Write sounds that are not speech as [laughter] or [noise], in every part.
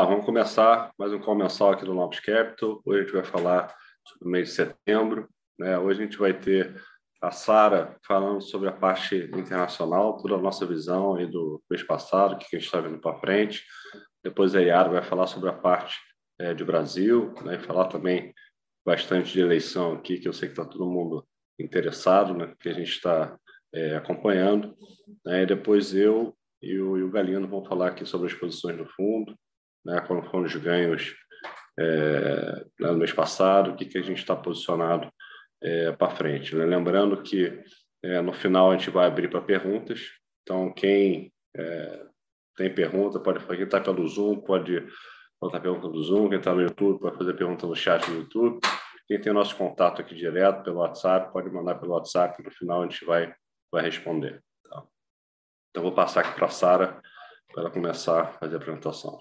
lá, vamos começar mais um call mensal aqui do Novos Capital. Hoje a gente vai falar sobre o mês de setembro. Né? Hoje a gente vai ter a Sara falando sobre a parte internacional, toda a nossa visão aí do mês passado, o que a gente está vendo para frente. Depois a Yara vai falar sobre a parte é, de Brasil, né? e falar também bastante de eleição aqui, que eu sei que está todo mundo interessado, né? que a gente está é, acompanhando. Né? E depois eu e o, Galino vão falar aqui sobre as posições no fundo, né? foram os ganhos é, no mês passado, o que, que a gente está posicionado é, para frente. Né? Lembrando que é, no final a gente vai abrir para perguntas, então quem é, tem pergunta pode fazer, quem está pelo Zoom pode botar pergunta do Zoom, quem está no YouTube pode fazer pergunta no chat do YouTube, quem tem nosso contato aqui direto pelo WhatsApp pode mandar pelo WhatsApp, no final a gente vai, vai responder. Tá? Então vou passar aqui para a Sara para começar a fazer a apresentação.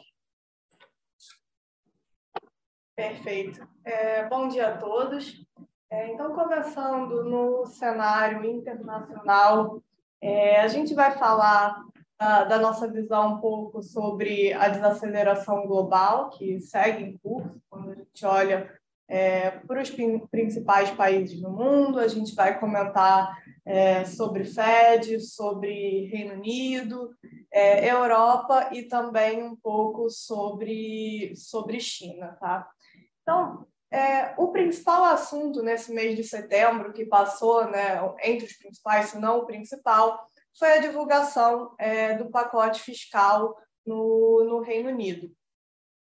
Perfeito. É, bom dia a todos. É, então, começando no cenário internacional, é, a gente vai falar uh, da nossa visão um pouco sobre a desaceleração global, que segue em curso, quando a gente olha é, para os principais países do mundo, a gente vai comentar é, sobre Fed, sobre Reino Unido, é, Europa e também um pouco sobre, sobre China, tá? Então, é, o principal assunto nesse mês de setembro que passou, né, entre os principais, se não o principal, foi a divulgação é, do pacote fiscal no, no Reino Unido.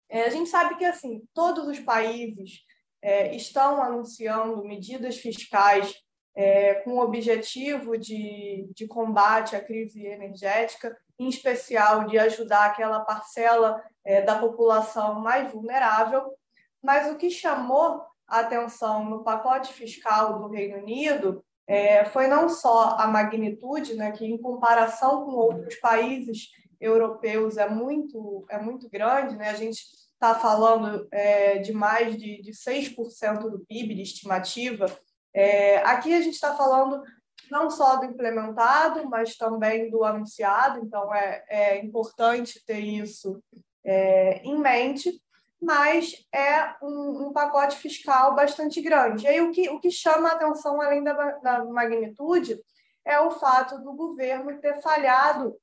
É, a gente sabe que assim todos os países é, estão anunciando medidas fiscais é, com o objetivo de, de combate à crise energética, em especial de ajudar aquela parcela é, da população mais vulnerável mas o que chamou a atenção no pacote fiscal do Reino Unido é, foi não só a magnitude, né, que em comparação com outros países europeus é muito, é muito grande, né? a gente está falando é, de mais de, de 6% do PIB de estimativa. É, aqui a gente está falando não só do implementado, mas também do anunciado, então é, é importante ter isso é, em mente mas é um, um, pacote fiscal bastante grande. E aí o que, o que chama a atenção, além da, da magnitude, é o fato do governo ter falhado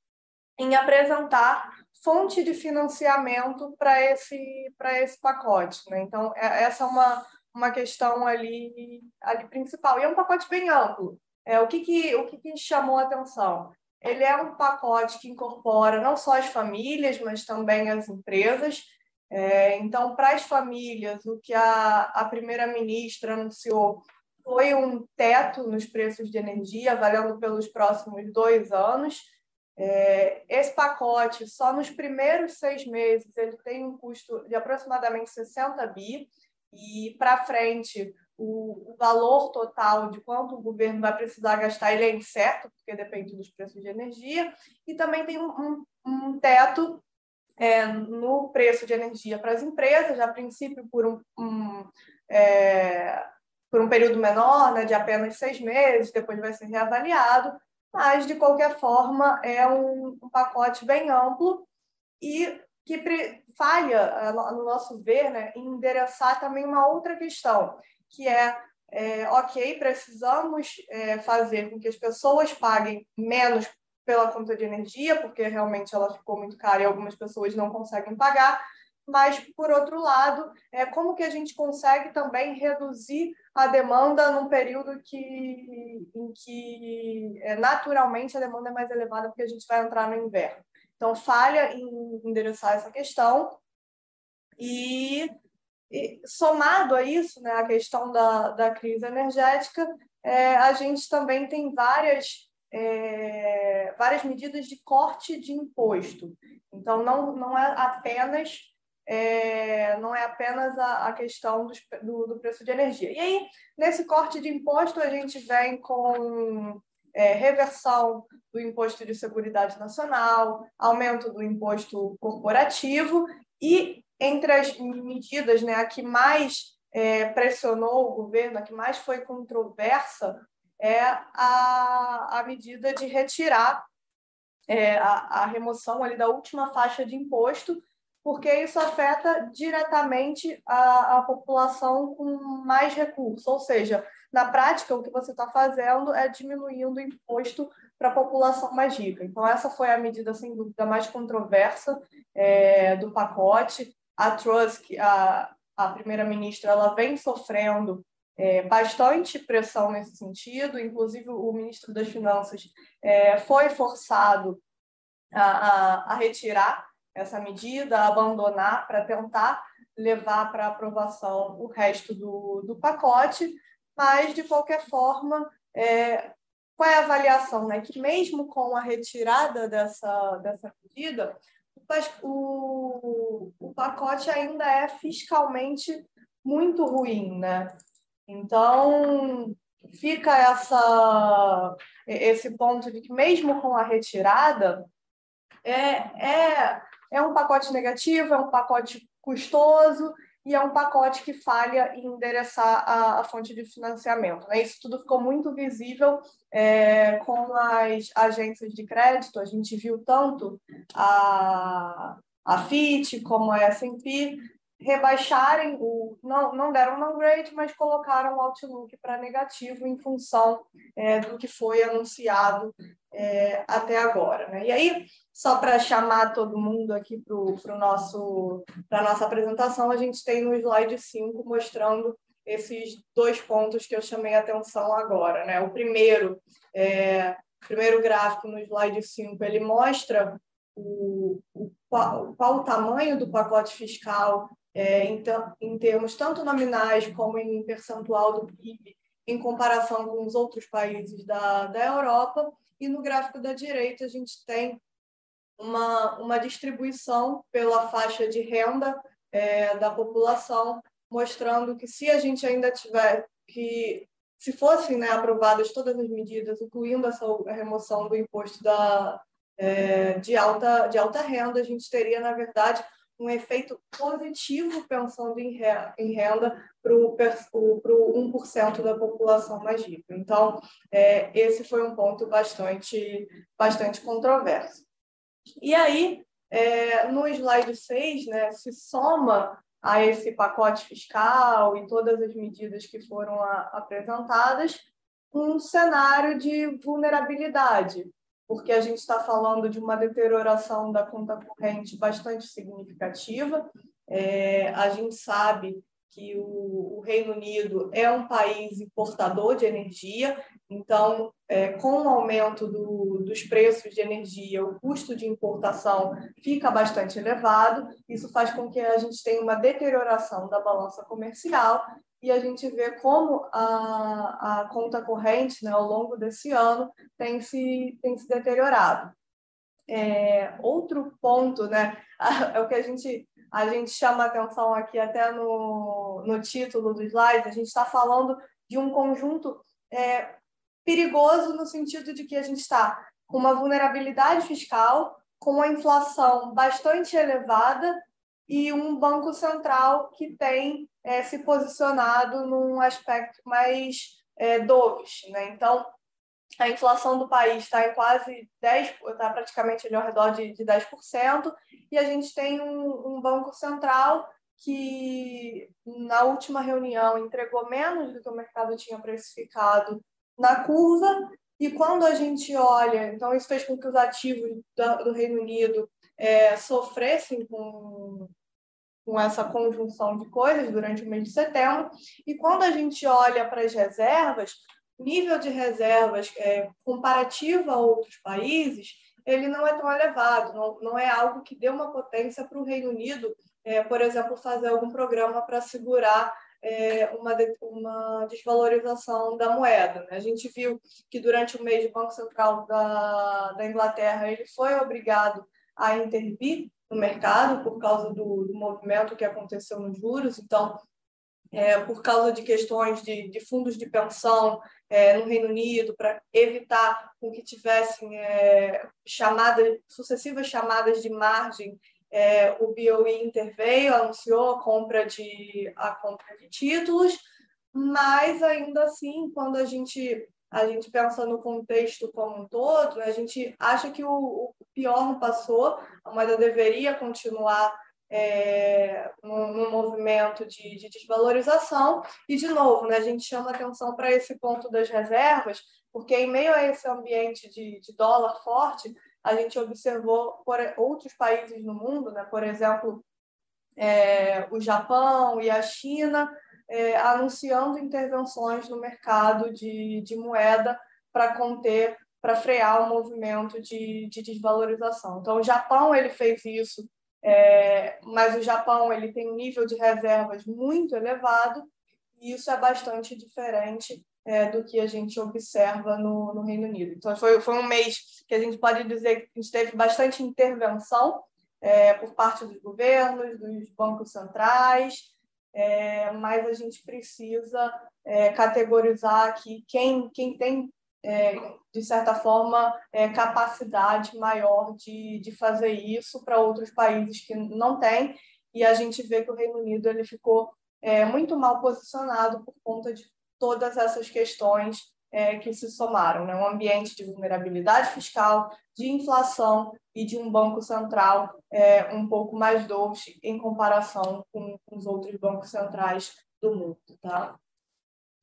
em apresentar fonte de financiamento para esse, esse pacote. Né? Então, é, essa é uma, uma questão ali, ali principal. E é um pacote bem amplo. É, o que, que, o que, que chamou a atenção? Ele é um pacote que incorpora não só as famílias, mas também as empresas é, então, para as famílias, o que a, a primeira-ministra anunciou foi um teto nos preços de energia, valendo pelos próximos dois anos. É, esse pacote, só nos primeiros seis meses, ele tem um custo de aproximadamente 60 bi, e para frente, o, o, valor total de quanto o governo vai precisar gastar ele é incerto, porque depende dos preços de energia, e também tem um, um, um teto é, no preço de energia para as empresas, a princípio por um, um é, por um período menor, né, de apenas seis meses, depois vai ser reavaliado, mas, de qualquer forma, é um, um pacote bem amplo e que falha, no nosso ver, né, em endereçar também uma outra questão, que é, é ok, precisamos é, fazer com que as pessoas paguem menos pela conta de energia, porque realmente ela ficou muito cara e algumas pessoas não conseguem pagar. Mas, por outro lado, é como que a gente consegue também reduzir a demanda num período que, em que é, naturalmente a demanda é mais elevada, porque a gente vai entrar no inverno. Então, falha em endereçar essa questão. E, e somado a isso, né, a questão da, da crise energética, é, a gente também tem várias é, várias medidas de corte de imposto. Então, não, não é apenas é, não é apenas a, a questão do, do, preço de energia. E aí, nesse corte de imposto, a gente vem com é, reversão do imposto de seguridade nacional, aumento do imposto corporativo e entre as medidas, né, a que mais é, pressionou o governo, a que mais foi controversa, é a, a medida de retirar é, a, a remoção ali da última faixa de imposto, porque isso afeta diretamente a, a população com mais recursos, ou seja, na prática, o que você está fazendo é diminuindo o imposto para a população mais rica. Então, essa foi a medida, sem dúvida, mais controversa é, do pacote. A Truss, a, a primeira-ministra, ela vem sofrendo é, bastante pressão nesse sentido, inclusive o ministro das Finanças é, foi forçado a, a, a, retirar essa medida, a abandonar para tentar levar para aprovação o resto do, do pacote, mas, de qualquer forma, é, qual é a avaliação? Né? Que mesmo com a retirada dessa, dessa medida, o, o pacote ainda é fiscalmente muito ruim, né? Então, fica essa, esse ponto de que, mesmo com a retirada, é, é, é um pacote negativo, é um pacote custoso e é um pacote que falha em endereçar a, a fonte de financiamento. Né? Isso tudo ficou muito visível é, com as agências de crédito. A gente viu tanto a, a FIT como a S&P rebaixarem o não não deram downgrade, mas colocaram o outlook para negativo em função é, do que foi anunciado é, até agora, né? E aí só para chamar todo mundo aqui para nosso para nossa apresentação, a gente tem no slide 5 mostrando esses dois pontos que eu chamei a atenção agora, né? O primeiro é, primeiro gráfico no slide 5, ele mostra o, o, qual o tamanho do pacote fiscal é, então, em termos tanto nominais como em percentual do PIB, em comparação com os outros países da, da Europa. E no gráfico da direita, a gente tem uma, uma distribuição pela faixa de renda é, da população, mostrando que se a gente ainda tiver que se fossem né, aprovadas todas as medidas, incluindo essa remoção do imposto da, é, de, alta, de alta renda, a gente teria, na verdade, um efeito positivo pensando em renda para o 1% da população mais rica. Então, é, esse foi um ponto bastante, bastante controverso. E aí, é, no slide 6, né, se soma a esse pacote fiscal e todas as medidas que foram a, apresentadas um cenário de vulnerabilidade, porque a gente está falando de uma deterioração da conta corrente bastante significativa. É, a gente sabe que o, o, Reino Unido é um país importador de energia, então, é, com o aumento do, dos preços de energia, o custo de importação fica bastante elevado. Isso faz com que a gente tenha uma deterioração da balança comercial e a gente vê como a, a conta corrente, né, ao longo desse ano, tem se, tem se deteriorado. É, outro ponto, né, [laughs] é o que a gente, a gente chama atenção aqui até no, no título do slide, a gente está falando de um conjunto é, perigoso no sentido de que a gente está com uma vulnerabilidade fiscal, com uma inflação bastante elevada e um banco central que tem é, se posicionado num aspecto mais é, dovish. Né? Então, a inflação do país está em quase 10%, está praticamente ali ao redor de, de 10%, e a gente tem um, um banco central que, na última reunião, entregou menos do que o mercado tinha precificado na curva, e quando a gente olha, então isso fez com que os ativos do Reino Unido é, sofressem com, com essa conjunção de coisas durante o mês de setembro. E quando a gente olha para as reservas, nível de reservas é, comparativo a outros países, ele não é tão elevado, não, não é algo que dê uma potência para o Reino Unido, é, por exemplo, fazer algum programa para segurar é, uma, uma desvalorização da moeda. Né? A gente viu que durante o mês o Banco Central da, da Inglaterra ele foi obrigado a intervir no mercado por causa do, do movimento que aconteceu nos juros. Então, é, por causa de questões de, de fundos de pensão é, no Reino Unido, para evitar com que tivessem é, chamadas, sucessivas chamadas de margem, é, o BOE interveio, anunciou a compra de, a compra de títulos, mas ainda assim, quando a gente a gente pensa no contexto como um todo, a gente acha que o, o pior não passou, a moeda deveria continuar é, no, no, movimento de, de, desvalorização. E, de novo, né, a gente chama atenção para esse ponto das reservas, porque em meio a esse ambiente de, de dólar forte, a gente observou por outros países no mundo, né, por exemplo, é, o Japão e a China, é, anunciando intervenções no mercado de, de moeda para conter, para frear o movimento de, de desvalorização. Então, o Japão ele fez isso é, mas o Japão ele tem um nível de reservas muito elevado e isso é bastante diferente é, do que a gente observa no, no, Reino Unido. Então, foi, foi um mês que a gente pode dizer que a gente teve bastante intervenção é, por parte dos governos, dos bancos centrais, é, mas a gente precisa é, categorizar aqui quem, quem tem é, de certa forma, é, capacidade maior de, de fazer isso para outros países que não têm. E a gente vê que o Reino Unido ele ficou é, muito mal posicionado por conta de todas essas questões é, que se somaram. Né? Um ambiente de vulnerabilidade fiscal, de inflação e de um banco central é, um pouco mais doce em comparação com, com os outros bancos centrais do mundo. Tá?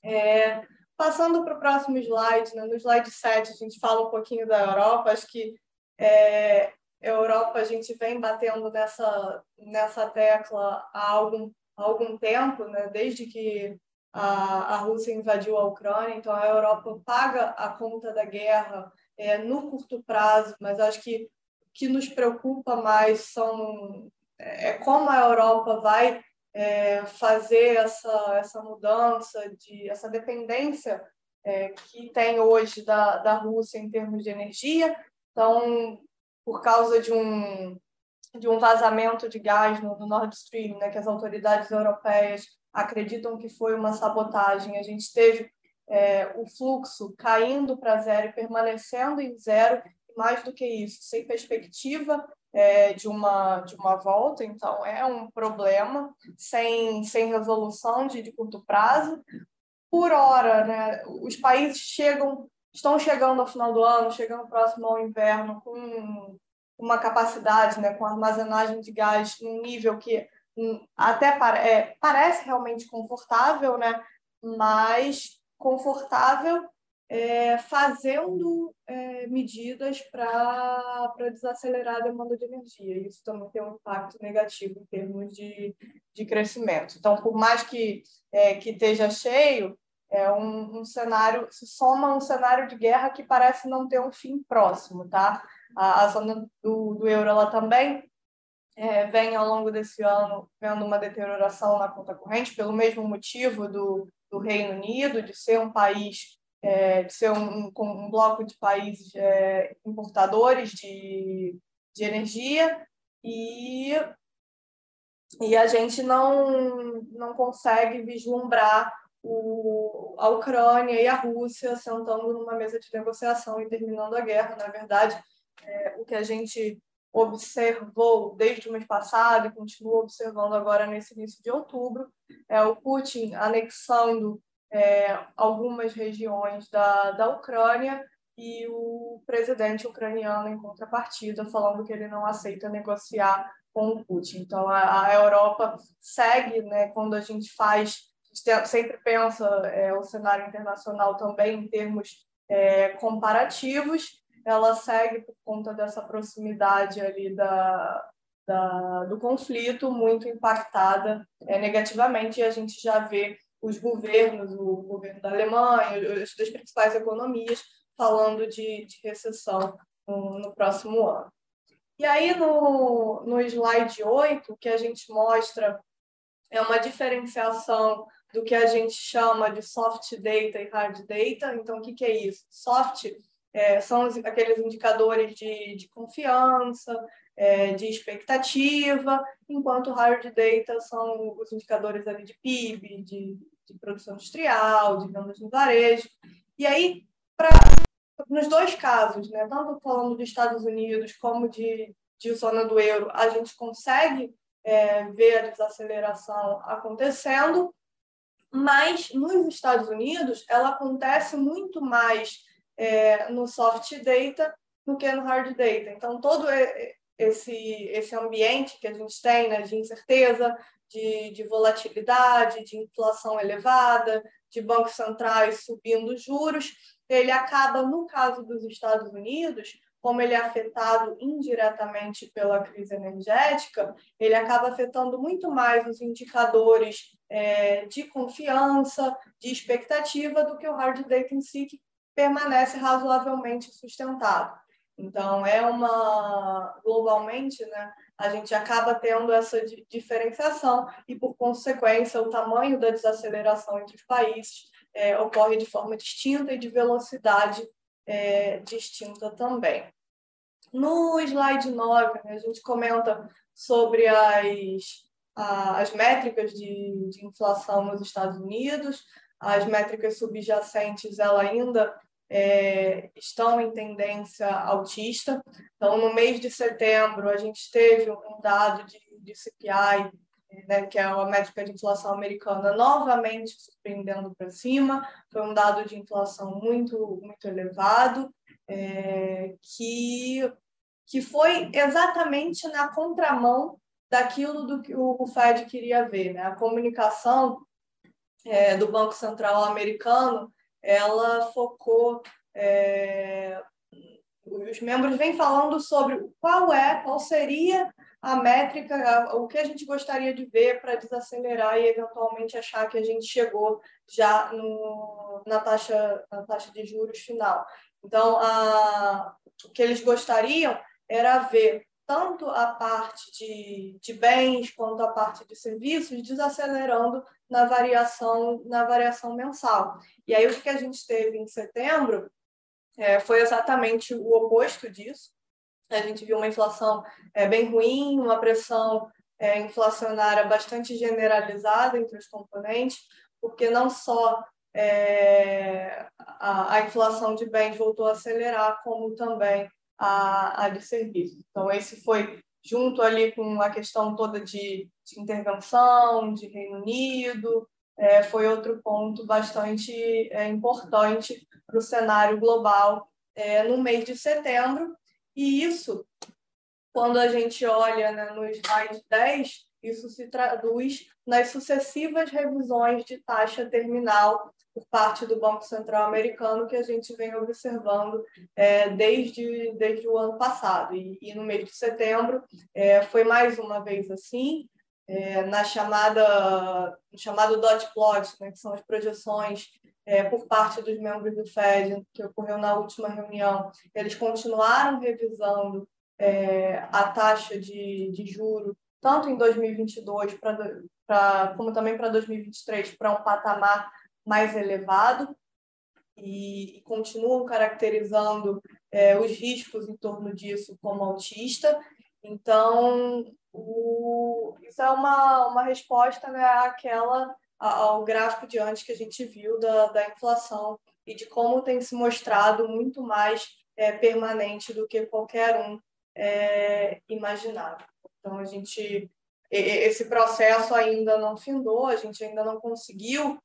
É, Passando para o próximo slide, né? no slide 7 a gente fala um pouquinho da Europa. Acho que é, Europa a gente vem batendo nessa, nessa tecla há algum, há algum tempo, né? desde que a, a Rússia invadiu a Ucrânia. Então a Europa paga a conta da guerra é, no curto prazo, mas acho que o que nos preocupa mais são é como a Europa vai é, fazer essa, essa mudança, de, essa dependência é, que tem hoje da, da Rússia em termos de energia. Então, por causa de um, de um vazamento de gás no, no Nord Stream, né, que as autoridades europeias acreditam que foi uma sabotagem, a gente teve é, o fluxo caindo para zero e permanecendo em zero, mais do que isso, sem perspectiva é, de, uma, de uma volta, então é um problema sem, sem resolução de, de curto prazo. Por hora, né, os países chegam, estão chegando ao final do ano, chegando próximo ao inverno, com uma capacidade, né, com armazenagem de gás num nível que até é, parece realmente confortável, né, mas confortável é, fazendo é, medidas para desacelerar a demanda de energia. Isso também tem um impacto negativo em termos de, de crescimento. Então, por mais que, é, que esteja cheio, é um, um, cenário, se soma um cenário de guerra que parece não ter um fim próximo. Tá? A, a zona do, do euro ela também é, vem ao longo desse ano vendo uma deterioração na conta corrente, pelo mesmo motivo do, do Reino Unido, de ser um país é, de ser um, um, bloco de países é, importadores de, de energia e, e a gente não, não consegue vislumbrar o, a Ucrânia e a Rússia sentando numa mesa de negociação e terminando a guerra. Na verdade, é, o que a gente observou desde o mês passado e continua observando agora nesse início de outubro é o Putin anexando é, algumas regiões da, da Ucrânia e o presidente ucraniano, em contrapartida, falando que ele não aceita negociar com o Putin. Então, a, a Europa segue, né, quando a gente faz, a gente sempre pensa é, o cenário internacional também em termos é, comparativos, ela segue por conta dessa proximidade ali da, da, do conflito, muito impactada é, negativamente, e a gente já vê os governos, o governo da Alemanha, as duas principais economias, falando de, de recessão no, no, próximo ano. E aí, no, no slide 8, o que a gente mostra é uma diferenciação do que a gente chama de soft data e hard data. Então, o que, que é isso? Soft é, são aqueles indicadores de, de confiança, é, de expectativa, enquanto hard data são os indicadores ali de PIB, de de produção industrial, de vendas no varejo. E aí, pra, nos dois casos, né, tanto falando dos Estados Unidos como de, de zona do euro, a gente consegue é, ver a desaceleração acontecendo, mas nos Estados Unidos ela acontece muito mais é, no soft data do que no hard data. Então, todo esse, esse ambiente que a gente tem né, de incerteza, de, de volatilidade, de inflação elevada, de bancos centrais subindo juros, ele acaba, no caso dos Estados Unidos, como ele é afetado indiretamente pela crise energética, ele acaba afetando muito mais os indicadores é, de confiança, de expectativa, do que o hard data em si, que permanece razoavelmente sustentado. Então, é uma. Globalmente, né, a gente acaba tendo essa diferenciação e, por consequência, o tamanho da desaceleração entre os países é, ocorre de forma distinta e de velocidade é, distinta também. No slide 9, né, a gente comenta sobre as, as métricas de, de inflação nos Estados Unidos, as métricas subjacentes ela ainda é, estão em tendência altista. Então, no mês de setembro, a gente teve um dado de, de CPI, né, que é a métrica de inflação americana, novamente surpreendendo para cima. Foi um dado de inflação muito, muito elevado, é, que, que foi exatamente na contramão daquilo do que o Fed queria ver. Né? A comunicação é, do Banco Central americano ela focou. É, os membros vêm falando sobre qual é, qual seria a métrica, o que a gente gostaria de ver para desacelerar e eventualmente achar que a gente chegou já no, na, taxa, na taxa de juros final. Então, a, o que eles gostariam era ver tanto a parte de, de bens quanto a parte de serviços desacelerando na variação na variação mensal. E aí o que a gente teve em setembro é, foi exatamente o oposto disso. A gente viu uma inflação é, bem ruim, uma pressão é, inflacionária bastante generalizada entre os componentes, porque não só é, a, a inflação de bens voltou a acelerar, como também a, a de serviços. Então, esse foi junto ali com a questão toda de, de intervenção, de Reino Unido, é, foi outro ponto bastante é, importante para o cenário global é, no mês de setembro. E isso, quando a gente olha né, no slide 10, isso se traduz nas sucessivas revisões de taxa terminal por parte do Banco Central americano que a gente vem observando é, desde, desde o ano passado. E, e no mês de setembro é, foi mais uma vez assim, é, na chamada, no chamado dot plot, né, que são as projeções é, por parte dos membros do FED, que ocorreu na última reunião, eles continuaram revisando é, a taxa de, de juro tanto em 2022 para como também para 2023 para um patamar mais elevado e, e continuam caracterizando é, os riscos em torno disso como autista. Então, o, isso é uma, uma resposta né, àquela, ao gráfico de antes que a gente viu da, da inflação e de como tem se mostrado muito mais é, permanente do que qualquer um é, imaginava. Então, a gente, esse processo ainda não findou, a gente ainda não conseguiu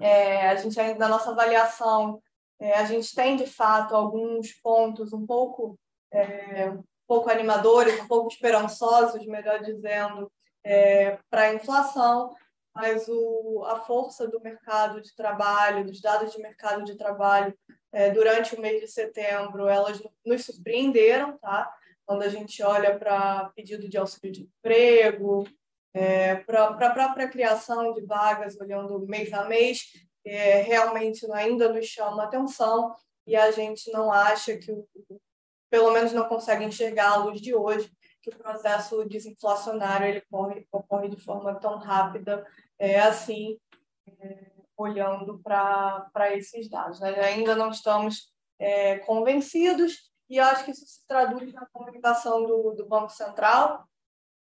é, a gente ainda na nossa avaliação, é, a gente tem de fato alguns pontos um pouco é, um pouco animadores, um pouco esperançosos, melhor dizendo, é, para a inflação, mas o, a força do mercado de trabalho, dos dados de mercado de trabalho é, durante o mês de setembro, elas nos surpreenderam, tá? Quando a gente olha para pedido de auxílio de emprego, é, para a própria criação de vagas, olhando mês a mês, é, realmente ainda nos chama atenção e a gente não acha que, pelo menos não consegue enxergar à luz de hoje, que o processo desinflacionário ele ocorre, ocorre de forma tão rápida é, assim, é, olhando para esses dados. Né? Ainda não estamos é, convencidos e acho que isso se traduz na comunicação do, do Banco Central,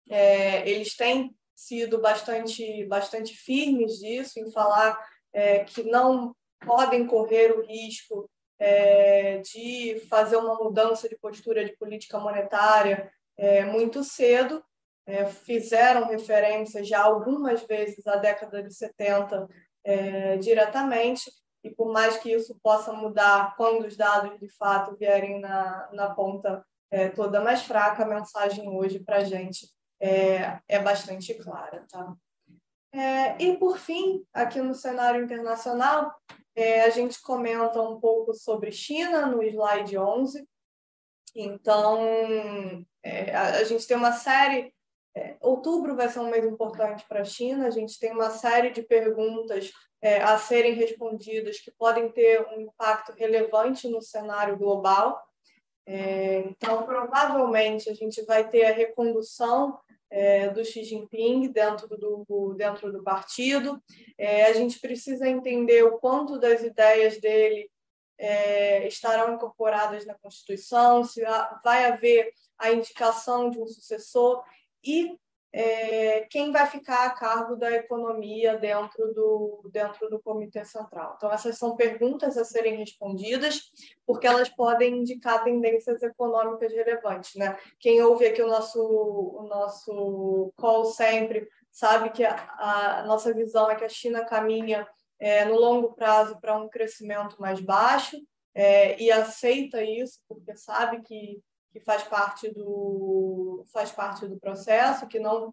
é, eles têm sido bastante, bastante firmes disso, em falar é, que não podem correr o risco é, de fazer uma mudança de postura de política monetária é, muito cedo. É, fizeram referência já algumas vezes à década de 70 é, diretamente, e por mais que isso possa mudar quando os dados de fato vierem na, na ponta toda mais fraca, a mensagem hoje para a gente é, é bastante clara. Tá? É, e, por fim, aqui no cenário internacional, é, a gente comenta um pouco sobre China no slide 11. Então, é, a, a, gente tem uma série. É, outubro vai ser um mês importante para a China, a gente tem uma série de perguntas é, a serem respondidas que podem ter um impacto relevante no cenário global. É, então, provavelmente, a gente vai ter a recondução é, do Xi Jinping dentro do, dentro do partido. É, a gente precisa entender o quanto das ideias dele é, estarão incorporadas na Constituição, se vai haver a indicação de um sucessor e é, quem vai ficar a cargo da economia dentro do, dentro do Comitê Central. Então, essas são perguntas a serem respondidas, porque elas podem indicar tendências econômicas relevantes. Né? Quem ouve aqui o nosso, o nosso call sempre sabe que a, a nossa visão é que a China caminha é, no longo prazo para um crescimento mais baixo é, e aceita isso, porque sabe que que faz parte do faz parte do processo, que não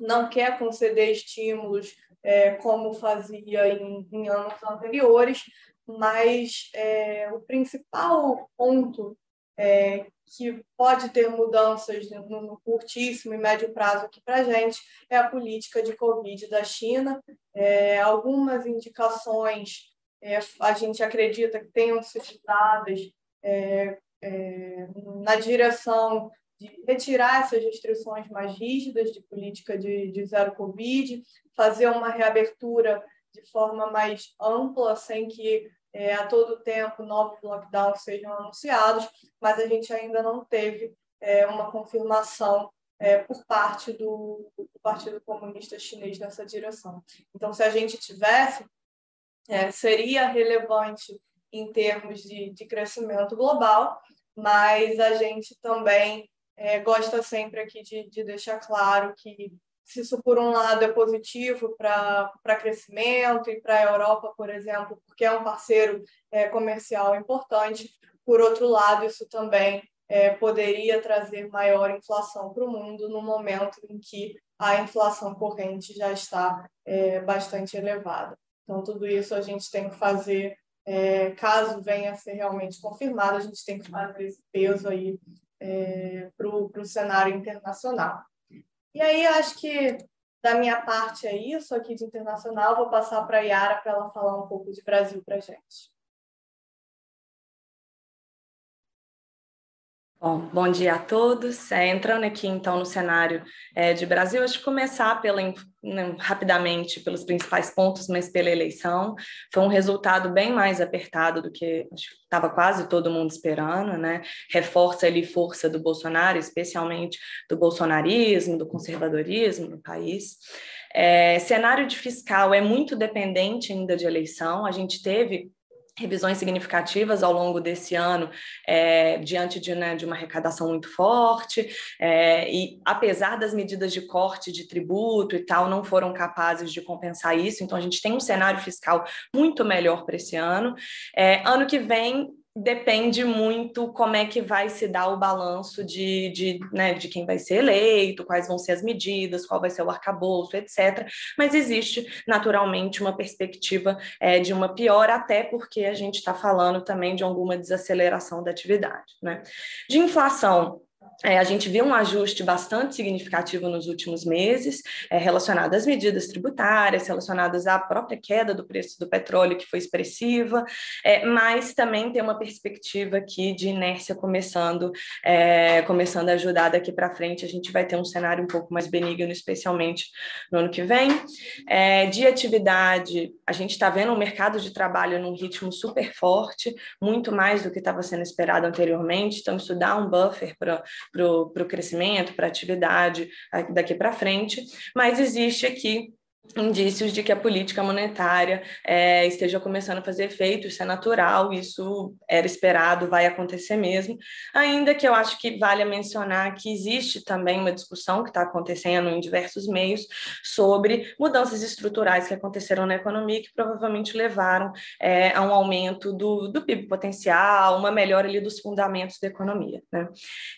não quer conceder estímulos é, como fazia em, em, anos anteriores, mas é, o principal ponto é, que pode ter mudanças no, curtíssimo e médio prazo aqui para a gente é a política de Covid da China. É, algumas indicações é, a gente acredita que tenham sido dadas é, é, na direção de retirar essas restrições mais rígidas de política de, de zero Covid, fazer uma reabertura de forma mais ampla, sem que é, a todo tempo novos lockdowns sejam anunciados, mas a gente ainda não teve é, uma confirmação é, por parte do, do, Partido Comunista Chinês nessa direção. Então, se a gente tivesse, é, seria relevante em termos de, de crescimento global, mas a gente também é, gosta sempre aqui de, de deixar claro que se isso, por um lado, é positivo para crescimento e para a Europa, por exemplo, porque é um parceiro é, comercial importante, por outro lado, isso também é, poderia trazer maior inflação para o mundo no momento em que a inflação corrente já está é, bastante elevada. Então, tudo isso a gente tem que fazer é, caso venha a ser realmente confirmado, a gente tem que fazer esse peso aí é, para o cenário internacional. E aí, acho que da minha parte é isso aqui de internacional. Vou passar para a Yara para ela falar um pouco de Brasil para a gente. Bom, bom dia a todos. É, entrando aqui então no cenário é, de Brasil, acho que começar pela, né, rapidamente pelos principais pontos, mas pela eleição. Foi um resultado bem mais apertado do que estava quase todo mundo esperando, né? Reforça ali força do Bolsonaro, especialmente do bolsonarismo, do conservadorismo no país. É, cenário de fiscal é muito dependente ainda de eleição. A gente teve revisões significativas ao longo desse ano, é, diante de, né, de, uma arrecadação muito forte, é, e apesar das medidas de corte de tributo e tal, não foram capazes de compensar isso, então a gente tem um cenário fiscal muito melhor para esse ano. É, ano que vem, depende muito como é que vai se dar o balanço de, de, né, de quem vai ser eleito, quais vão ser as medidas, qual vai ser o arcabouço, etc. Mas existe naturalmente uma perspectiva é, de uma piora, até porque a gente está falando também de alguma desaceleração da atividade. Né? De inflação, é, a gente viu um ajuste bastante significativo nos últimos meses, é, relacionado às medidas tributárias, relacionadas à própria queda do preço do petróleo, que foi expressiva, é, mas também tem uma perspectiva aqui de inércia começando, é, começando a ajudar daqui para frente. A gente vai ter um cenário um pouco mais benigno, especialmente no ano que vem. É, de atividade, a gente está vendo o mercado de trabalho num ritmo super forte, muito mais do que estava sendo esperado anteriormente, então isso dá um buffer para para o crescimento, para a atividade daqui para frente, mas existe aqui indícios de que a política monetária é, esteja começando a fazer efeito, isso é natural, isso era esperado, vai acontecer mesmo, ainda que eu acho que vale mencionar que existe também uma discussão que está acontecendo em diversos meios sobre mudanças estruturais que aconteceram na economia que provavelmente levaram é, a um aumento do, do PIB potencial, uma melhora ali dos fundamentos da economia. Né?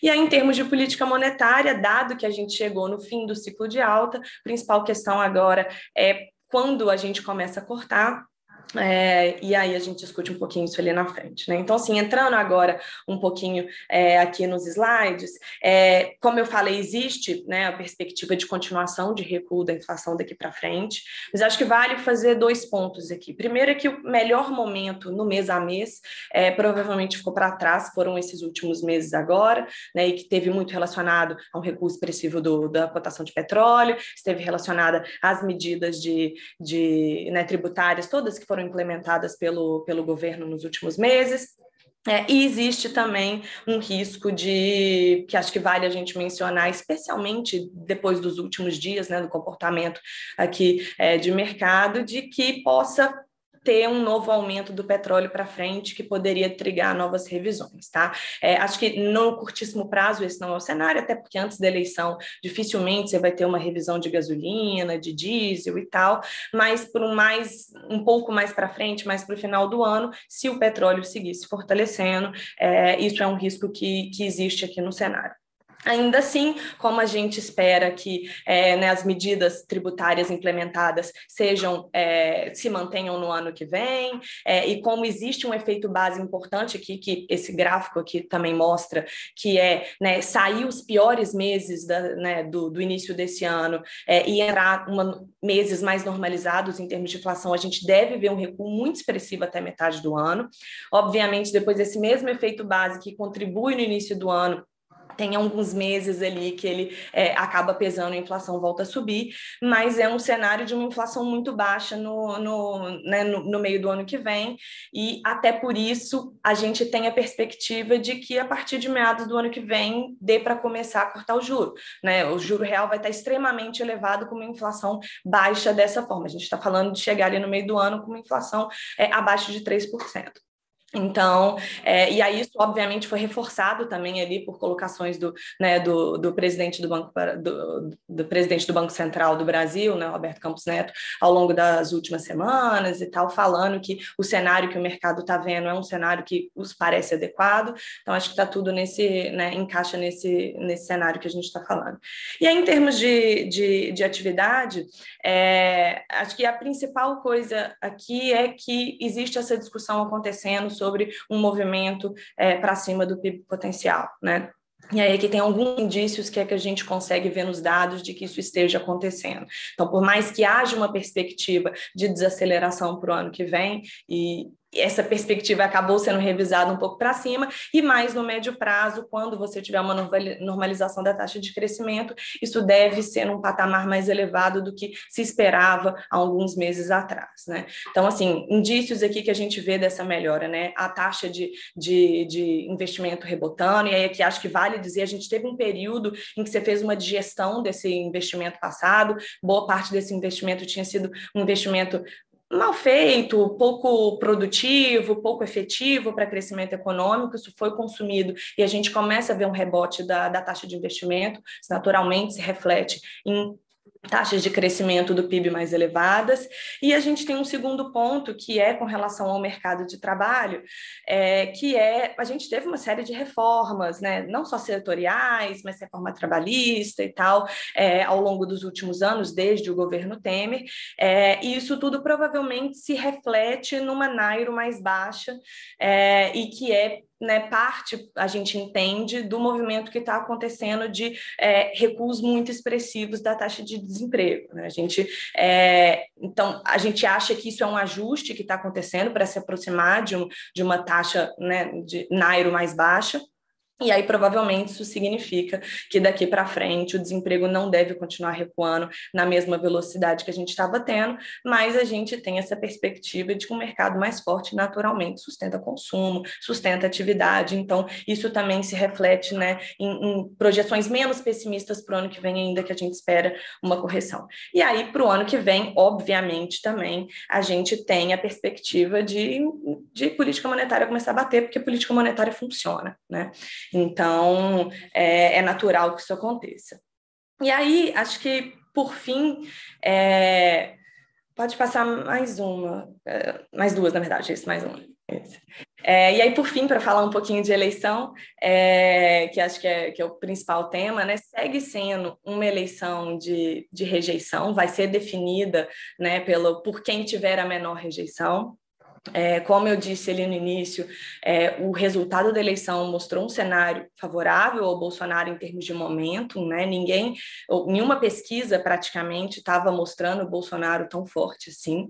E aí, em termos de política monetária, dado que a gente chegou no fim do ciclo de alta, principal questão agora é quando a gente começa a cortar é, e aí a gente discute um pouquinho isso ali na frente, né? Então, assim, entrando agora um pouquinho é, aqui nos slides, é, como eu falei, existe né, a perspectiva de continuação de recuo da inflação daqui para frente, mas acho que vale fazer dois pontos aqui. Primeiro é que o melhor momento no mês a mês é, provavelmente ficou para trás, foram esses últimos meses agora, né? E que teve muito relacionado a um recuo expressivo do, da cotação de petróleo, esteve relacionada às medidas de, de né, tributárias, todas que foram foram implementadas pelo, pelo governo nos últimos meses. É, e existe também um risco de, que acho que vale a gente mencionar, especialmente depois dos últimos dias, né, do comportamento aqui é, de mercado, de que possa ter um novo aumento do petróleo para frente que poderia trigar novas revisões, tá? É, acho que no curtíssimo prazo esse não é o cenário, até porque antes da eleição dificilmente você vai ter uma revisão de gasolina, de diesel e tal, mas por um mais um pouco mais para frente, mais para o final do ano, se o petróleo seguir se fortalecendo, é, isso é um risco que, que existe aqui no cenário. Ainda assim, como a gente espera que é, né, as medidas tributárias implementadas sejam é, se mantenham no ano que vem, é, e como existe um efeito base importante aqui, que esse gráfico aqui também mostra, que é né, sair os piores meses da, né, do, do, início desse ano é, e entrar uma, meses mais normalizados em termos de inflação, a gente deve ver um recuo muito expressivo até metade do ano. Obviamente, depois desse mesmo efeito base que contribui no início do ano tem alguns meses ali que ele é, acaba pesando, a inflação volta a subir, mas é um cenário de uma inflação muito baixa no, no, né, no, no, meio do ano que vem, e até por isso a gente tem a perspectiva de que a partir de meados do ano que vem dê para começar a cortar o juro. Né? O juro real vai estar extremamente elevado com uma inflação baixa dessa forma. A gente está falando de chegar ali no meio do ano com uma inflação é, abaixo de 3%. Então, é, e aí isso obviamente foi reforçado também ali por colocações do, né, do, do presidente do Banco do, do, presidente do Banco Central do Brasil, né, Roberto Campos Neto, ao longo das últimas semanas e tal, falando que o cenário que o mercado está vendo é um cenário que os parece adequado. Então, acho que está tudo nesse, né, encaixa nesse, nesse cenário que a gente está falando. E aí, em termos de, de, de atividade, é, acho que a principal coisa aqui é que existe essa discussão acontecendo sobre sobre um movimento é, para cima do PIB potencial, né? E aí aqui tem alguns indícios que é que a gente consegue ver nos dados de que isso esteja acontecendo. Então, por mais que haja uma perspectiva de desaceleração para o ano que vem, e essa perspectiva acabou sendo revisada um pouco para cima, e mais no médio prazo, quando você tiver uma normalização da taxa de crescimento, isso deve ser num patamar mais elevado do que se esperava há alguns meses atrás. Né? Então, assim, indícios aqui que a gente vê dessa melhora, né? A taxa de, de, de investimento rebotando, e aí aqui acho que vale dizer, a gente teve um período em que você fez uma digestão desse investimento passado, boa parte desse investimento tinha sido um investimento mal feito, pouco produtivo, pouco efetivo para crescimento econômico, isso foi consumido e a gente começa a ver um rebote da, da taxa de investimento, naturalmente se reflete em taxas de crescimento do PIB mais elevadas. E a gente tem um segundo ponto, que é com relação ao mercado de trabalho, é, que é, a gente teve uma série de reformas, né, não só setoriais, mas reforma trabalhista e tal, é, ao longo dos últimos anos, desde o governo Temer, é, e isso tudo provavelmente se reflete numa Nairo mais baixa, é, e que é né, parte, a gente entende, do movimento que está acontecendo de é, recuos muito expressivos da taxa de desemprego. Né? A gente, é, então, a gente acha que isso é um ajuste que está acontecendo para se aproximar de, um, de uma taxa né, de Nairo mais baixa, E aí, provavelmente, isso significa que daqui para frente o desemprego não deve continuar recuando na mesma velocidade que a gente estava tendo, mas a gente tem essa perspectiva de que um mercado mais forte naturalmente sustenta consumo, sustenta atividade. Então, isso também se reflete né, em, em projeções menos pessimistas para o ano que vem, ainda que a gente espera uma correção. E aí, para o ano que vem, obviamente, também a gente tem a perspectiva de, de política monetária começar a bater, porque política monetária funciona, né? Então, é, é natural que isso aconteça. E aí, acho que, por fim, é, pode passar mais uma, é, mais duas, na verdade, isso, mais uma. É, e aí, por fim, para falar um pouquinho de eleição, é, que acho que é, que é, o principal tema, né, segue sendo uma eleição de, de rejeição, vai ser definida né, pelo, por quem tiver a menor rejeição. É, como eu disse ali no início, é, o resultado da eleição mostrou um cenário favorável ao Bolsonaro em termos de momento, né? Ninguém, nenhuma pesquisa praticamente estava mostrando o Bolsonaro tão forte assim.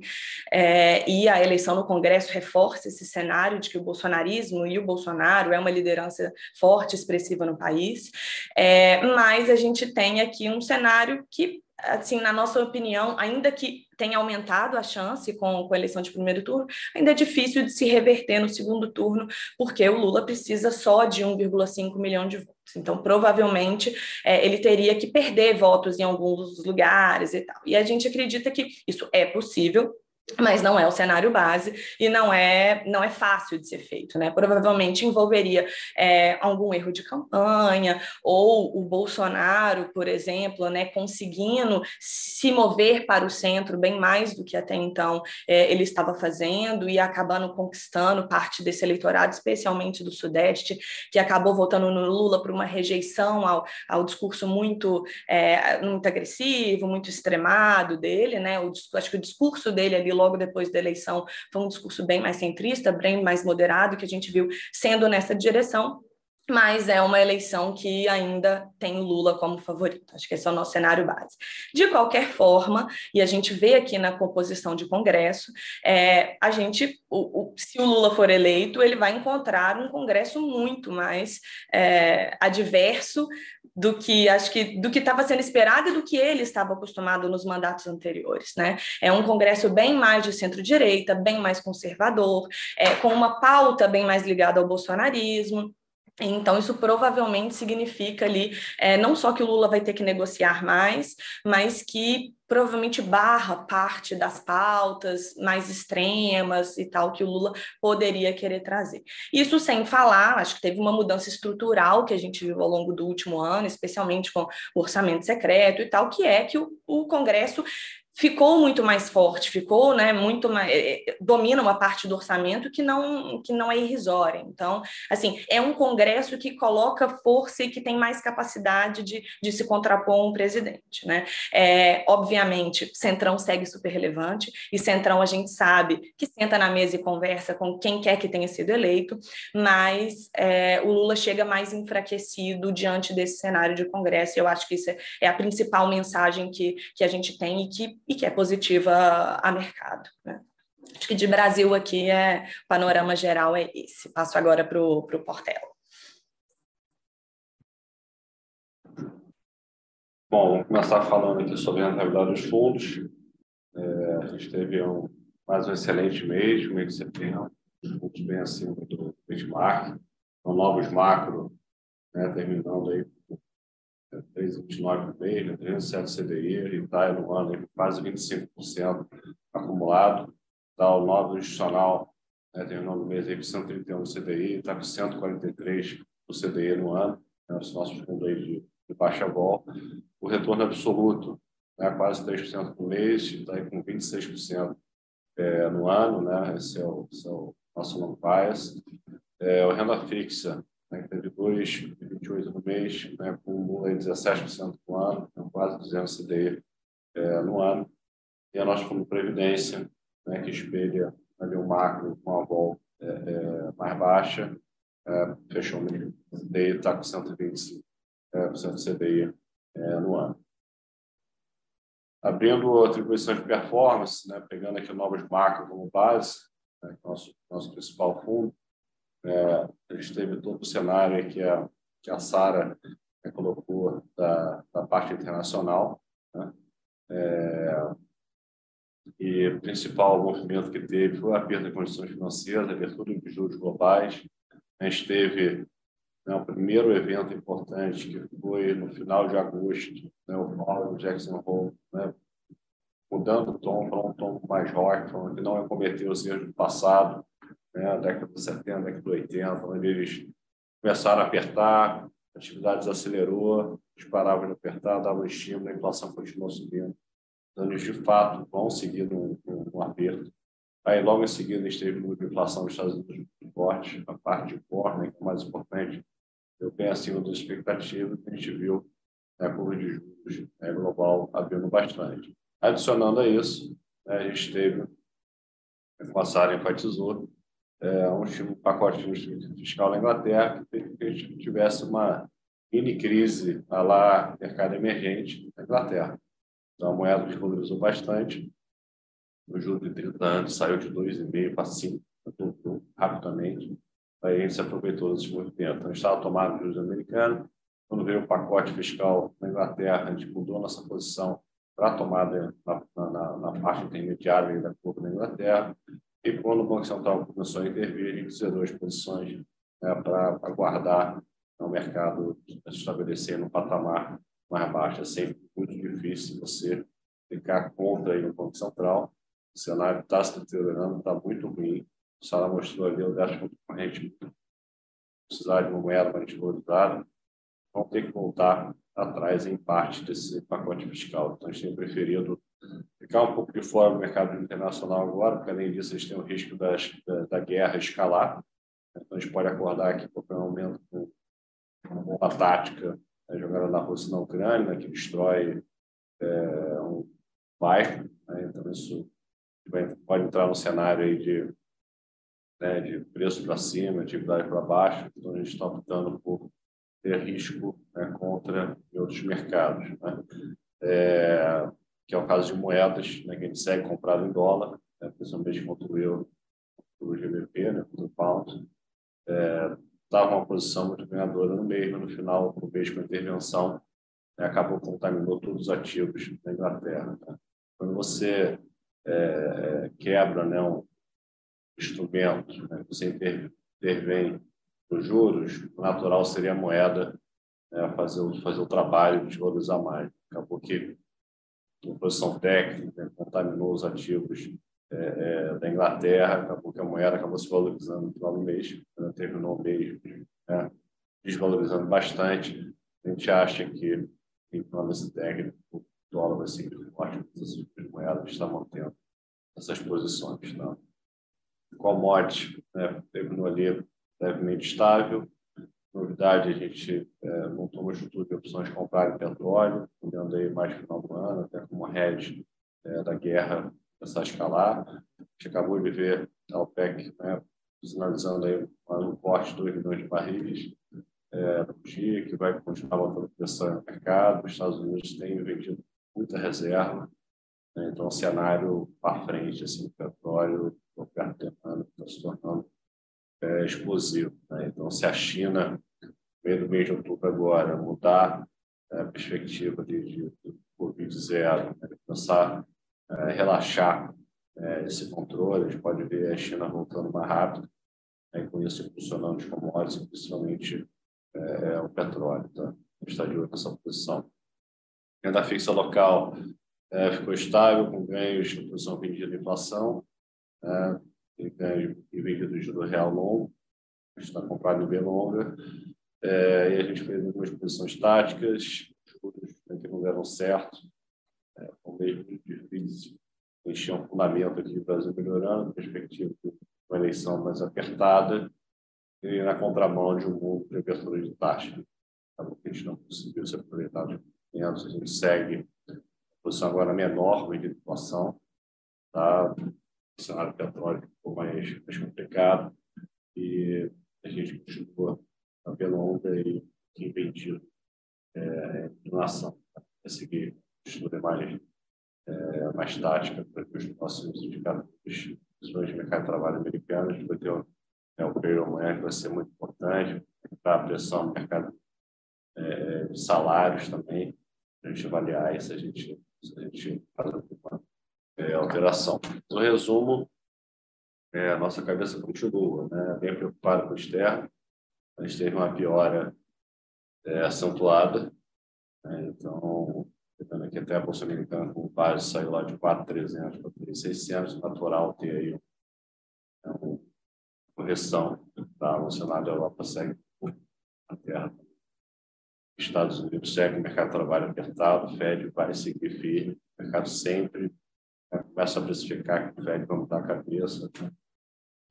É, e a eleição no Congresso reforça esse cenário de que o bolsonarismo e o Bolsonaro é uma liderança forte, expressiva no país. É, mas a gente tem aqui um cenário que assim, na nossa opinião, ainda que tenha aumentado a chance com, com a eleição de primeiro turno, ainda é difícil de se reverter no segundo turno, porque o Lula precisa só de 1,5 milhão de votos. Então, provavelmente, é, ele teria que perder votos em alguns lugares e tal. E a gente acredita que isso é possível, mas não é o cenário base e não é não é fácil de ser feito, né? Provavelmente envolveria é, algum erro de campanha ou o Bolsonaro, por exemplo, né, conseguindo se mover para o centro bem mais do que até então é, ele estava fazendo e acabando conquistando parte desse eleitorado, especialmente do Sudeste, que acabou votando no Lula por uma rejeição ao, ao discurso muito é, muito agressivo, muito extremado dele, né? O, acho que o discurso dele ali logo depois da eleição foi um discurso bem mais centrista, bem mais moderado, que a gente viu sendo nessa direção mas é uma eleição que ainda tem Lula como favorito. Acho que esse é o nosso cenário base. De qualquer forma, e a gente vê aqui na composição de Congresso, é, a gente, o, o, se o Lula for eleito, ele vai encontrar um Congresso muito mais é, adverso do que acho que do que estava sendo esperado e do que ele estava acostumado nos mandatos anteriores, né? É um Congresso bem mais de centro-direita, bem mais conservador, é, com uma pauta bem mais ligada ao bolsonarismo. Então, isso provavelmente significa ali, é, não só que o Lula vai ter que negociar mais, mas que provavelmente barra parte das pautas mais extremas e tal que o Lula poderia querer trazer. Isso sem falar, acho que teve uma mudança estrutural que a gente viu ao longo do último ano, especialmente com o orçamento secreto e tal, que é que o, o Congresso ficou muito mais forte, ficou, né, muito mais, eh, eh, domina uma parte do orçamento que não que não é irrisória. Então, assim, é um congresso que coloca força e que tem mais capacidade de, de se contrapor um presidente, né? É, obviamente, Centrão segue super relevante e Centrão a gente sabe que senta na mesa e conversa com quem quer que tenha sido eleito, mas é, o Lula chega mais enfraquecido diante desse cenário de congresso. E eu acho que isso é, é a principal mensagem que, que a gente tem e que e que é positiva a mercado. Né? Acho que de Brasil aqui é o panorama geral é esse. Passo agora para o Portela. Bom, vamos começar falando aqui sobre a rentabilidade dos fundos. É, a gente teve um, mais um excelente mês, mês de setembro, fundos bem acima do benchmark, então, novos macro, né, terminando aí 3,29 por mês, né, 307 CDI, está no ano quase 25% acumulado. Tá, o novo institucional né, terminou no mês aí com 131 CDI, está com 143 do CDI no ano, né, os nossos fundos de, de baixa vol. O retorno absoluto, né, quase 3% por mês, está aí com 26% é, no ano, né, esse é o, esse é o nosso long bias. É, o renda fixa né, teve 2,28 no mês, né, com 17% no ano, então quase 200 CDI é, no ano. E a nossa de previdência, né, que espelha ali o macro com a vol é, é, mais baixa, é, fechou o CDI, está com 125% é, de CDI é, no ano. Abrindo atribuição de performance, né, pegando aqui o Novos Macro como base, né, nosso, nosso principal fundo, é, a gente teve todo o cenário que a, que a Sara colocou da, da parte internacional. Né? É, e o principal movimento que teve foi a perda de condições financeiras, a abertura de juros globais. A gente teve né, o primeiro evento importante, que foi no final de agosto, né, o Paulo Jackson Hole, né, mudando o tom para um tom mais rock, falando que não ia cometer os erros do passado, né, década de 70, década de 80, onde eles começaram a apertar, a atividade acelerou, eles paravam de apertar, davam estímulo, a inflação continuou subindo. Então, eles, de fato, vão seguir um, um, aperto. Aí, logo em seguida, a gente teve uma inflação nos Estados Unidos muito forte, a parte de core, né, que é o mais importante, deu bem acima das expectativas, a gente viu né, a curva de juros né, global abrindo bastante. Adicionando a isso, né, a gente teve, como a Sara enfatizou, é, um pacote de fiscal na Inglaterra que fez que a gente tivesse uma mini crise lá mercado emergente na Inglaterra. Então, a moeda desvalorizou bastante. O juro de 30 anos saiu de 2,5 para 5, rapidamente. Aí a gente se aproveitou desse movimento. Então, a estava tomando juros americanos. Quando veio o pacote fiscal na Inglaterra, a gente mudou nossa posição para a tomada na, na, na, parte intermediária da curva da Inglaterra. E quando o Banco Central começou a intervir, a gente zerou as posições né, para aguardar o mercado se estabelecer no patamar mais baixo. É sempre muito difícil você ficar contra aí no Banco Central. O cenário está se deteriorando, está muito ruim. O Sara mostrou ali o déficit corrente precisar de uma moeda mais desvalorizada, vão ter que voltar atrás em parte desse pacote fiscal. Então, a gente tem preferido ficar um pouco de fora do mercado internacional agora, porque além disso, gente tem o risco das, da, da guerra escalar. Então, a gente pode acordar aqui por um momento com uma tática né, jogada na Rússia na Ucrânia, que destrói é, um bairro. Né, então, isso pode entrar no cenário aí de, né, de preço para cima, atividade para baixo. Então, a gente está optando por ter risco né, contra outros mercados. Né? É, que é o caso de moedas, né, que a gente segue comprado em dólar, né, principalmente contra o euro, o GBP, né, contra o pound. É, estava uma posição muito ganhadora no mesmo, no final, o mês com a intervenção, né, acabou contaminou todos os ativos da Inglaterra. Né? Quando você é, quebra né, um instrumento, né, você intervém nos juros, o natural seria a moeda né, fazer, o, fazer o trabalho de valorizar mais. Acabou que a posição técnica contaminou os ativos é, é, da Inglaterra, acabou que a moeda acabou se valorizando no final do mês, né, terminou o mês né, desvalorizando bastante. A gente acha que, em plano desse técnico, o dólar vai seguir forte, as moedas estão mantendo essas posições. Tá? Commodity né, terminou ali levemente estável. Novidade, a gente é, montou uma estrutura de opções de comprar petróleo, olhando aí mais final do ano, até como hedge é, da guerra começar a escalar. A gente acabou de ver a OPEC né, sinalizando aí um corte de 2 milhões de barris é, dia, que vai continuar botando pressão no mercado. Os Estados Unidos têm vendido muita reserva, né, então o cenário para frente, assim, petróleo, o perto demanda, está se tornando é, explosivo. Então, se a China, no meio do mês de outubro agora, mudar a perspectiva de, de, de Covid-0, né? começar a relaxar é, esse controle, a gente pode ver a China voltando mais rápido, né? com isso impulsionando os commodities, principalmente é, o petróleo. Tá? A gente está de olho nessa posição. Renda fixa local é, ficou estável, com ganhos de posição vendida de inflação. É, e ganho e venda do juro real longo, está comprado em B longa, é, e a gente fez algumas posições táticas, né, que não deram certo, é, foi mesmo difícil, encher um fundamento aqui do Brasil melhorando, perspectiva de uma eleição mais apertada, e na contramão de um mundo de abertura de taxa. Então, a gente não conseguiu se aproveitar de momentos, a gente segue a posição agora menor de inflação, tá? o cenário petróleo ficou mais, mais complicado. E a gente continua na pelonga e vendido é, nação a seguir estudo mais, é, mais tática para que os próximos indicadores, principalmente de mercado de trabalho americano, a gente vai ter o, é, o payroll amanhã que vai ser muito importante, para a pressão no mercado é, de salários também, a gente avaliar se a gente, a gente faz alguma é, alteração. No resumo, é, a nossa cabeça continua, né? bem preocupada com o externo, a gente teve uma piora é, acentuada, né? então, vendo aqui até a Bolsa Americana com base saiu lá de 4,300 para 3,600, natural ter aí uma correção, tá? o cenário da Europa segue a terra Estados Unidos segue o mercado de trabalho apertado, o Fed vai seguir firme, o mercado sempre né, começa a precificar que o Fed vai mudar a cabeça,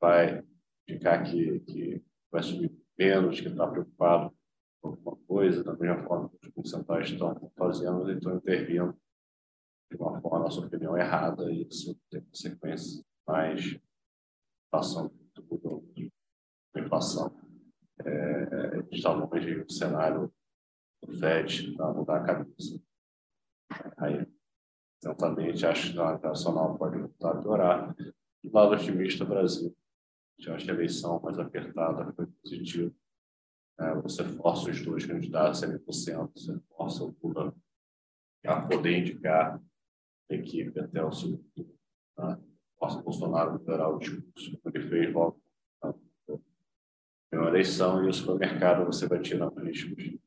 vai indicar que, que vai subir menos, que está preocupado com alguma coisa, da mesma forma que os bancos centrais estão fazendo, eles estão intervindo de uma forma, na nossa opinião, errada, e isso tem consequências mais inflação, inflação. É, está longe do cenário do FED para mudar a cabeça. Aí, certamente, acho que a internacional pode voltar a piorar. Do lado otimista, Brasil. Eu acho que a eleição mais apertada foi positiva. É, você força os dois candidatos a 100%, você força o Lula a poder indicar a equipe até o segundo. Tá? Força o Bolsonaro a liberar o discurso, ele fez logo na eleição, e o supermercado você vai tirar riscos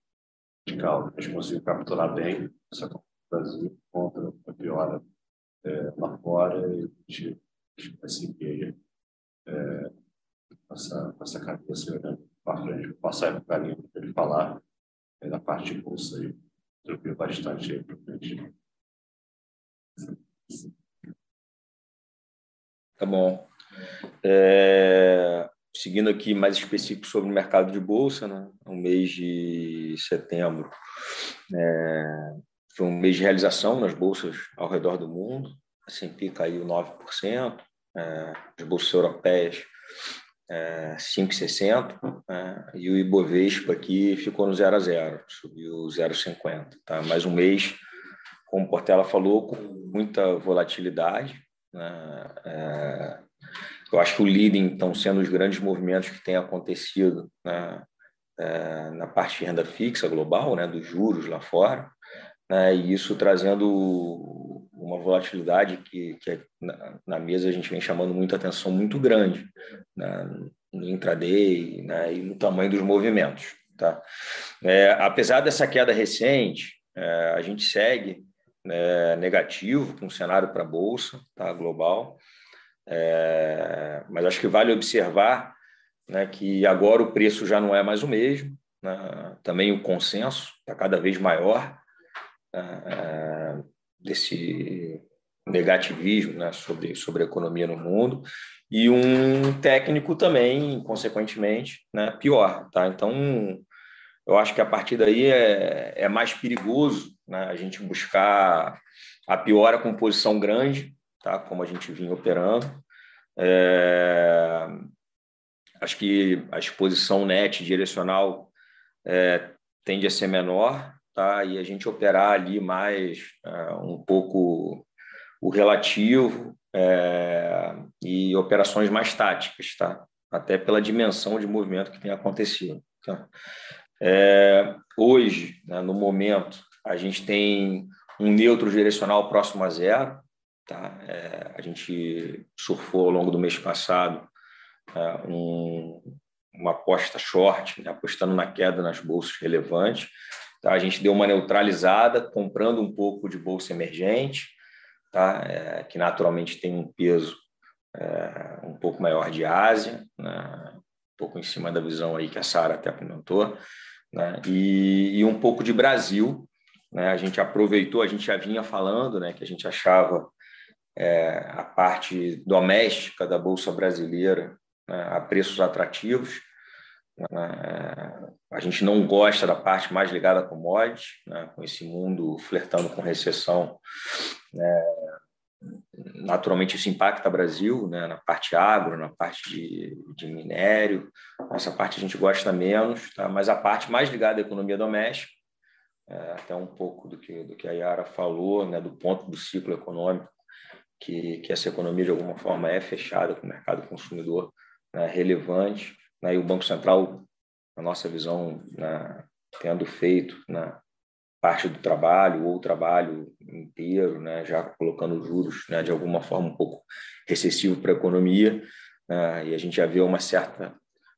radical. A gente conseguiu capturar bem essa Brasil contra a piora é, lá fora e a gente, vai seguir é, essa, essa cabeça olhando para frente. Passar para o carinho para ele falar é, da parte de bolsa aí. Tranquilo bastante aí para frente. Tá bom. É, seguindo aqui mais específico sobre o mercado de bolsa, né? o mês de setembro é, foi um mês de realização nas bolsas ao redor do mundo. A S&P caiu 9%, é, as bolsas europeias é, 5,60 é, e o Ibovespa aqui ficou no 0 a 0, subiu 0,50. Tá? Mais um mês, como Portela falou, com muita volatilidade. Né? É, eu acho que o leading estão sendo os grandes movimentos que têm acontecido né, é, na parte de renda fixa global, né, dos juros lá fora, né, e isso trazendo uma volatilidade que, que na, na, mesa a gente vem chamando muita atenção muito grande né, no intraday né, e no tamanho dos movimentos. Tá? É, apesar dessa queda recente, é, a gente segue né, negativo com o cenário para a bolsa tá, global. É, mas acho que vale observar né, que agora o preço já não é mais o mesmo, né, também o consenso está cada vez maior é, desse negativismo né, sobre, sobre a economia no mundo, e um técnico também, consequentemente, né, pior. Tá? Então, eu acho que a partir daí é, é mais perigoso né, a gente buscar a piora com posição grande tá? como a gente vinha operando. É, acho que a exposição net direcional é, tende a ser menor, tá? e a gente operar ali mais é, um pouco o relativo é, e operações mais táticas, tá? até pela dimensão de movimento que tem acontecido. Tá? É, hoje, né, no momento, a gente tem um neutro direcional próximo a zero, Tá? É, a gente surfou ao longo do mês passado é, um, uma aposta short, né? apostando na queda nas bolsas relevantes. Tá? A gente deu uma neutralizada, comprando um pouco de bolsa emergente, tá? É, que naturalmente tem um peso é, um pouco maior de Ásia, né? um pouco em cima da visão aí que a Sara até comentou, né? e, e um pouco de Brasil. Né? A gente aproveitou, a gente já vinha falando né, que a gente achava é, a parte doméstica da Bolsa Brasileira né, a preços atrativos. Né, a gente não gosta da parte mais ligada a commodities, né, com esse mundo flertando com recessão. Né, naturalmente, isso impacta o Brasil, né, na parte agro, na parte de, de minério. Essa parte a gente gosta menos, tá? mas a parte mais ligada à economia doméstica, é, até um pouco do que, do que a Yara falou, né, do ponto do ciclo econômico que, que essa economia, de alguma forma, é fechada com o mercado consumidor né, relevante, né, e o Banco Central, na nossa visão, né, tendo feito né, parte do trabalho ou o trabalho inteiro, né, já colocando juros né, de alguma forma um pouco recessivo para a economia, né, e a gente já vê uma certa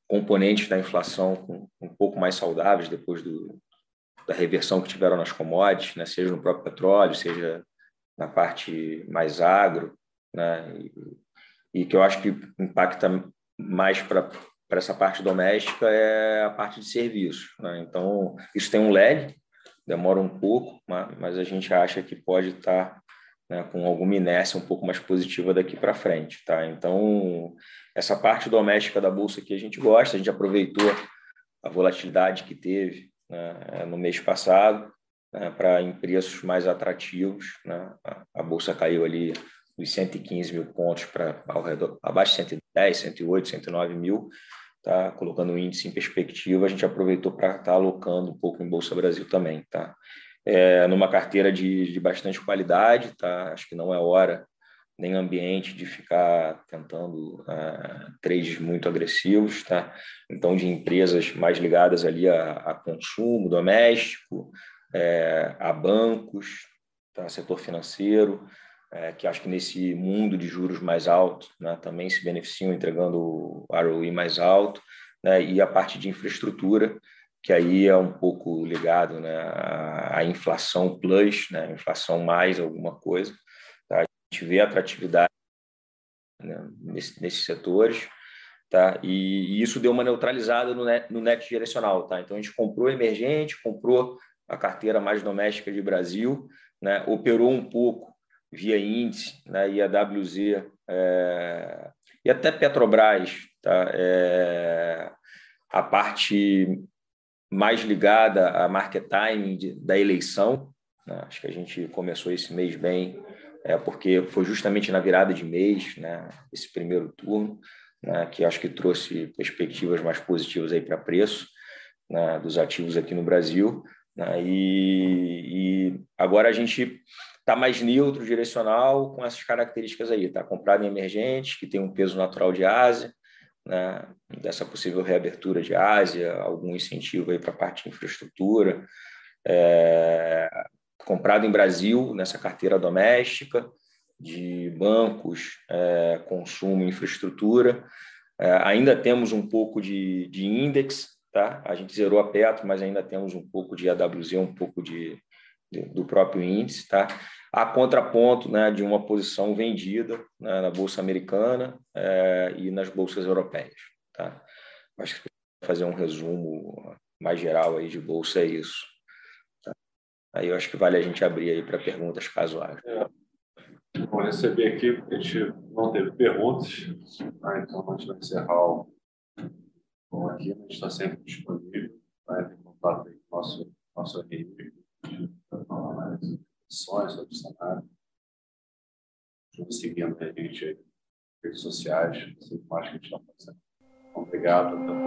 componente da inflação um pouco mais saudáveis depois do, da reversão que tiveram nas commodities, né, seja no próprio petróleo, seja na parte mais agro, né, e, e que eu acho que impacta mais para para essa parte doméstica é a parte de serviços. Né? Então, isso tem um lag, demora um pouco, mas a gente acha que pode estar né, com alguma inércia um pouco mais positiva daqui para frente. Tá? Então, essa parte doméstica da Bolsa que a gente gosta, a gente aproveitou a volatilidade que teve né, no mês passado né, para em preços mais atrativos. Né? A Bolsa caiu ali dos 115 mil pontos para ao redor, abaixo de 110, 108, 109 mil, tá? colocando o índice em perspectiva, a gente aproveitou para estar tá alocando um pouco em Bolsa Brasil também. Tá? É, numa carteira de, de bastante qualidade, tá? acho que não é hora nem ambiente de ficar tentando uh, trades muito agressivos, tá? Então, de empresas mais ligadas ali a, a consumo doméstico, é, a bancos, tá? setor financeiro, é, que acho que nesse mundo de juros mais altos né, também se beneficiam entregando ROI mais alto, né, e a parte de infraestrutura, que aí é um pouco ligado né, à inflação plus, né, inflação mais alguma coisa. Tá? A gente vê atratividade né, nesse, nesses setores, tá? E, e, isso deu uma neutralizada no net, no net direcional, tá? Então a gente comprou emergente, comprou a carteira mais doméstica de Brasil, né? Operou um pouco via índice, né, e a WZ, é, e até Petrobras, tá, é, a parte mais ligada a market timing de, da eleição, né, acho que a gente começou esse mês bem, é, porque foi justamente na virada de mês, né, esse primeiro turno, né, que acho que trouxe perspectivas mais positivas para preço né, dos ativos aqui no Brasil, né, e, e agora a gente está mais neutro, direcional, com essas características aí. Está comprado em emergentes, que tem um peso natural de Ásia, né? dessa possível reabertura de Ásia, algum incentivo aí para a parte de infraestrutura. É, comprado em Brasil, nessa carteira doméstica, de bancos, é, consumo, infraestrutura. É, ainda temos um pouco de, de index, tá? A gente zerou a Petro, mas ainda temos um pouco de AWZ, um pouco de, de do próprio índice, tá? a contraponto né, de uma posição vendida né, na Bolsa Americana é, e nas bolsas europeias. Tá? Acho que fazer um resumo mais geral aí de bolsa é isso. Tá? Aí eu acho que vale a gente abrir aí para perguntas casuais. É. Vou receber aqui, a gente não teve perguntas, tá? então a gente vai encerrar o bom aqui, a gente está sempre disponível, vai tá? ter contato aí com o nosso, nosso e-mail, discussões sobre o cenário. Seguindo a gente aí redes sociais, mais que a gente está fazendo. Obrigado, até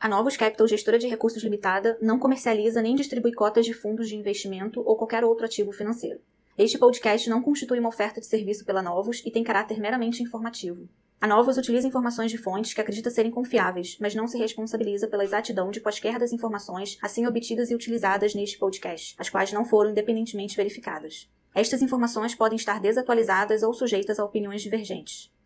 A Novos Capital, gestora de recursos limitada, não comercializa nem distribui cotas de fundos de investimento ou qualquer outro ativo financeiro. Este podcast não constitui uma oferta de serviço pela Novos e tem caráter meramente informativo. A Novos utiliza informações de fontes que acredita serem confiáveis, mas não se responsabiliza pela exatidão de quaisquer das informações assim obtidas e utilizadas neste podcast, as quais não foram independentemente verificadas. Estas informações podem estar desatualizadas ou sujeitas a opiniões divergentes.